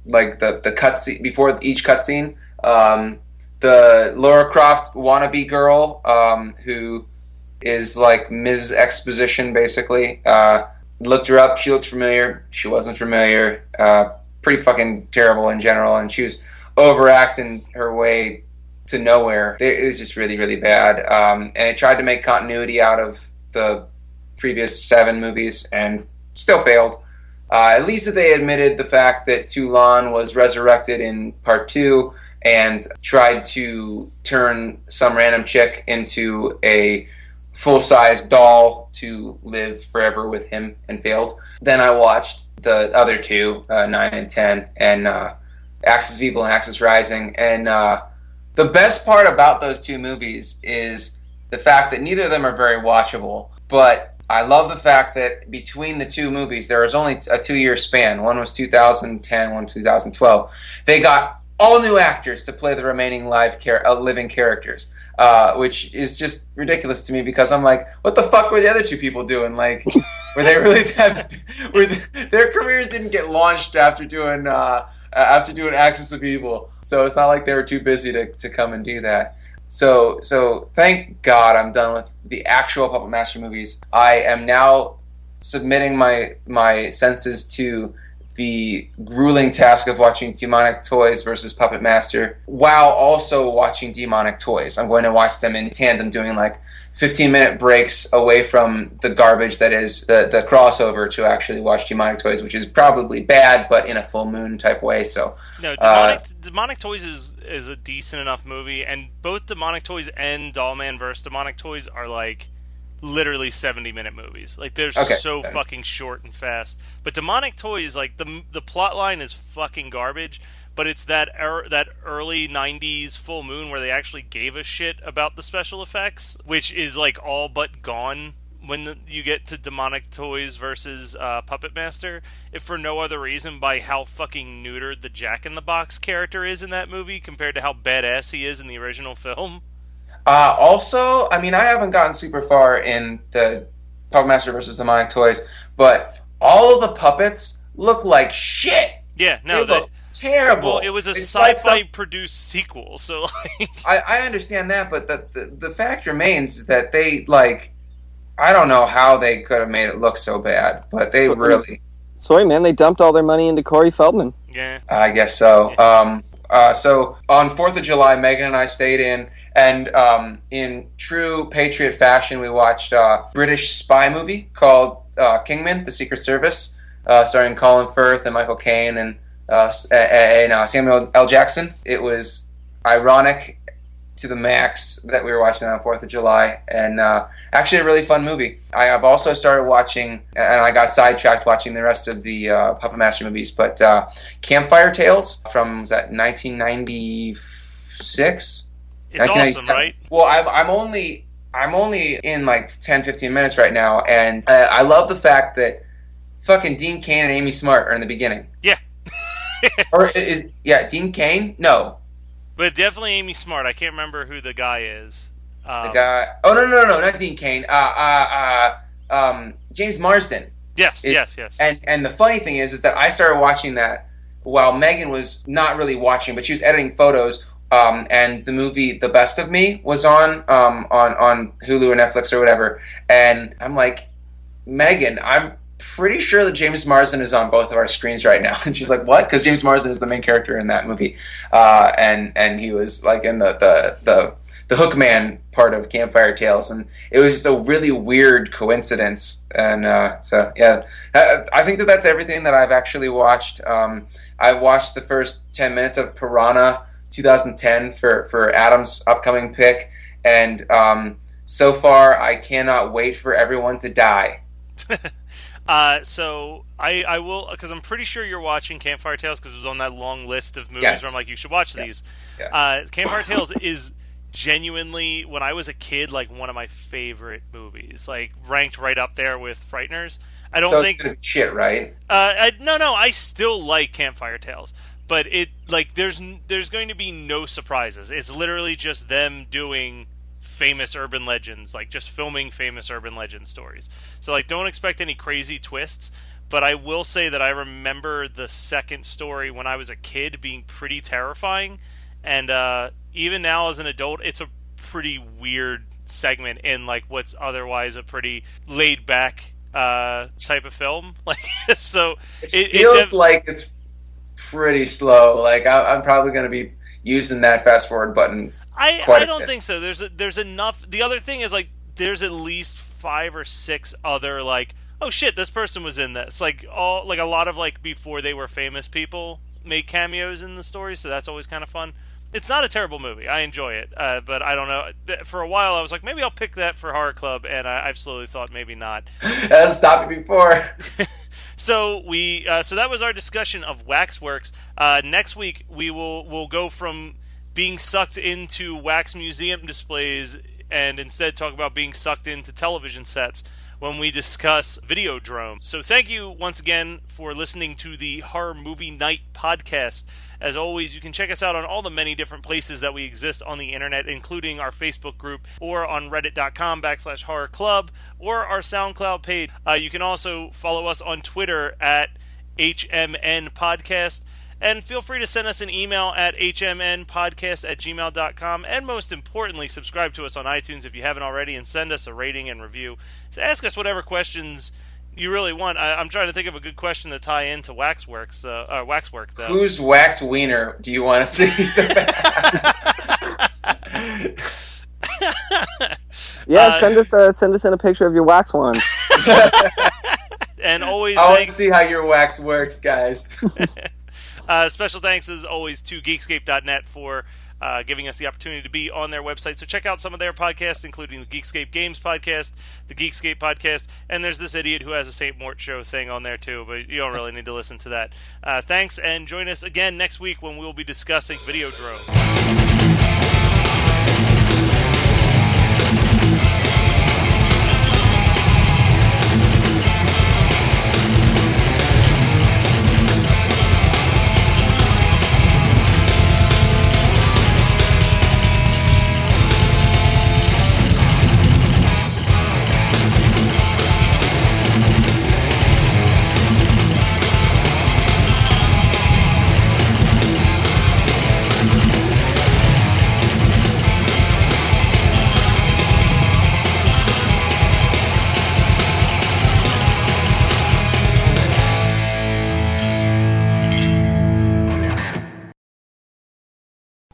like the the cutscene before each cutscene um, the Laura Croft wannabe girl um, who is like Ms. Exposition basically uh, looked her up she looked familiar she wasn't familiar uh, pretty fucking terrible in general and she was overacting her way to nowhere. It was just really, really bad. Um, and it tried to make continuity out of the previous seven movies and still failed. Uh, at least that they admitted the fact that Toulon was resurrected in part two and tried to turn some random chick into a full size doll to live forever with him and failed. Then I watched the other two, uh, 9 and 10, and uh, Axis of Evil and Axis Rising. And uh, the best part about those two movies is the fact that neither of them are very watchable. But I love the fact that between the two movies, there was only a two year span. One was 2010, one 2012. They got all new actors to play the remaining live char- uh, living characters, uh, which is just ridiculous to me because I'm like, what the fuck were the other two people doing? Like, were they really that? Were the, their careers didn't get launched after doing uh, after doing Axis of Evil. So it's not like they were too busy to, to come and do that. So so thank God I'm done with the actual Puppet Master movies. I am now submitting my my senses to the grueling task of watching Demonic Toys versus Puppet Master while also watching Demonic Toys. I'm going to watch them in tandem, doing like 15 minute breaks away from the garbage that is the, the crossover to actually watch Demonic Toys, which is probably bad, but in a full moon type way. So no, Demonic, uh, Demonic Toys is is a decent enough movie, and both Demonic Toys and Dollman versus Demonic Toys are like literally 70 minute movies. Like they're okay. so fucking short and fast. But Demonic Toys like the the plot line is fucking garbage, but it's that er, that early 90s full moon where they actually gave a shit about the special effects, which is like all but gone when the, you get to Demonic Toys versus uh, Puppet Master, if for no other reason by how fucking neutered the Jack in the Box character is in that movie compared to how badass he is in the original film. Uh, also, I mean, I haven't gotten super far in the Puppet Master versus Demonic Toys, but all of the puppets look like shit. Yeah, no, they look terrible. Well, it was a it's sci-fi like some... produced sequel, so like... I, I understand that, but the, the the fact remains is that they like I don't know how they could have made it look so bad, but they really. Sorry, man, they dumped all their money into Corey Feldman. Yeah, I guess so. Yeah. Um, uh, so on Fourth of July, Megan and I stayed in, and um, in true Patriot fashion, we watched a British spy movie called uh, Kingsman: The Secret Service, uh, starring Colin Firth and Michael Caine and uh, and Samuel L. Jackson. It was ironic to the max that we were watching on Fourth of July, and uh, actually a really fun movie. I have also started watching, and I got sidetracked watching the rest of the uh, Puppet Master movies, but uh, Campfire Tales from was that 1996? It's awesome, right? Well, I'm, I'm only I'm only in like 10, 15 minutes right now, and uh, I love the fact that fucking Dean Cain and Amy Smart are in the beginning. Yeah. or is yeah Dean Cain? No, but definitely Amy Smart. I can't remember who the guy is. Um, the guy. Oh no no no no not Dean Cain. Uh uh uh um James Marsden. Yes, It- yes, yes. And and the funny thing is, is that I started watching that while Megan was not really watching, but she was editing photos. Um, and the movie The Best of Me was on um, on on Hulu or Netflix or whatever. And I'm like, Megan, I'm pretty sure that James Marsden is on both of our screens right now. And she's like, what? Because James Marsden is the main character in that movie, uh, and and he was like in the the the the Hookman part of Campfire Tales, and it was just a really weird coincidence. And uh, so, yeah, I, I think that that's everything that I've actually watched. Um, I watched the first ten minutes of Piranha 2010 for for Adam's upcoming pick, and um, so far I cannot wait for everyone to die. Uh, so I, I will because I'm pretty sure you're watching Campfire Tales because it was on that long list of movies Yes. where I'm like you should watch Yes. these. Yeah. Uh, Campfire Tales is genuinely when I was a kid like one of my favorite movies, like ranked right up there with Frighteners. I don't so think shit, right? uh, I, no, no, I still like Campfire Tales, but it like there's there's going to be no surprises. It's literally just them doing famous urban legends, like just filming famous urban legend stories. So like, don't expect any crazy twists. But I will say that I remember the second story when I was a kid being pretty terrifying, and uh, even now as an adult, it's a pretty weird segment in like what's otherwise a pretty laid back uh, type of film. Like so, It, it, it feels def- like it's pretty slow. Like I, I'm probably going to be using that fast forward button. I, I don't bit. think so. There's a, there's enough. The other thing is like there's at least five or six other like oh shit this person was in this like all like a lot of like before they were famous people make cameos in the story so that's always kind of fun. It's not a terrible movie. I enjoy it, uh, but I don't know. For a while, I was like, maybe I'll pick that for horror club, and I, I've slowly thought maybe not. Hasn't stopped me before. So we uh, so that was our discussion of Waxworks. Uh, next week we will will go from being sucked into wax museum displays and instead talk about being sucked into television sets when we discuss Videodrome. So thank you once again for listening to the Horror Movie Night podcast. As always, you can check us out on all the many different places that we exist on the internet, including our Facebook group or on reddit.com backslash horror club or our SoundCloud page. Uh, you can also follow us on Twitter at HMN Podcast. And feel free to send us an email at hmnpodcast at gmail.com. And most importantly, subscribe to us on iTunes if you haven't already and send us a rating and review. So ask us whatever questions you really want. I, I'm trying to think of a good question to tie into Waxworks, uh, uh, Waxwork, though. Whose wax wiener do you want to see? Yeah, Uh, send us a, send us in a picture of your wax wand. and always I want to see how your wax works, guys. uh, special thanks as always to Geekscape.net for uh, giving us the opportunity to be on their website. So check out some of their podcasts, including the Geekscape Games podcast, the Geekscape podcast, and there's this idiot who has a St. Mort show thing on there too, but you don't really need to listen to that. Uh, thanks, and join us again next week when we'll be discussing Video Videodrome.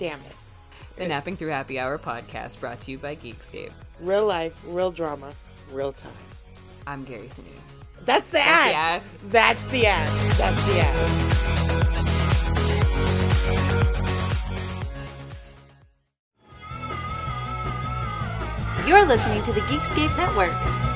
Damn it. The Napping Through Happy Hour podcast brought to you by Geekscape. Real life, real drama, real time. I'm Gary Sinise. That's the the ad. ad. That's the ad. That's the ad. You're listening to the Geekscape Network.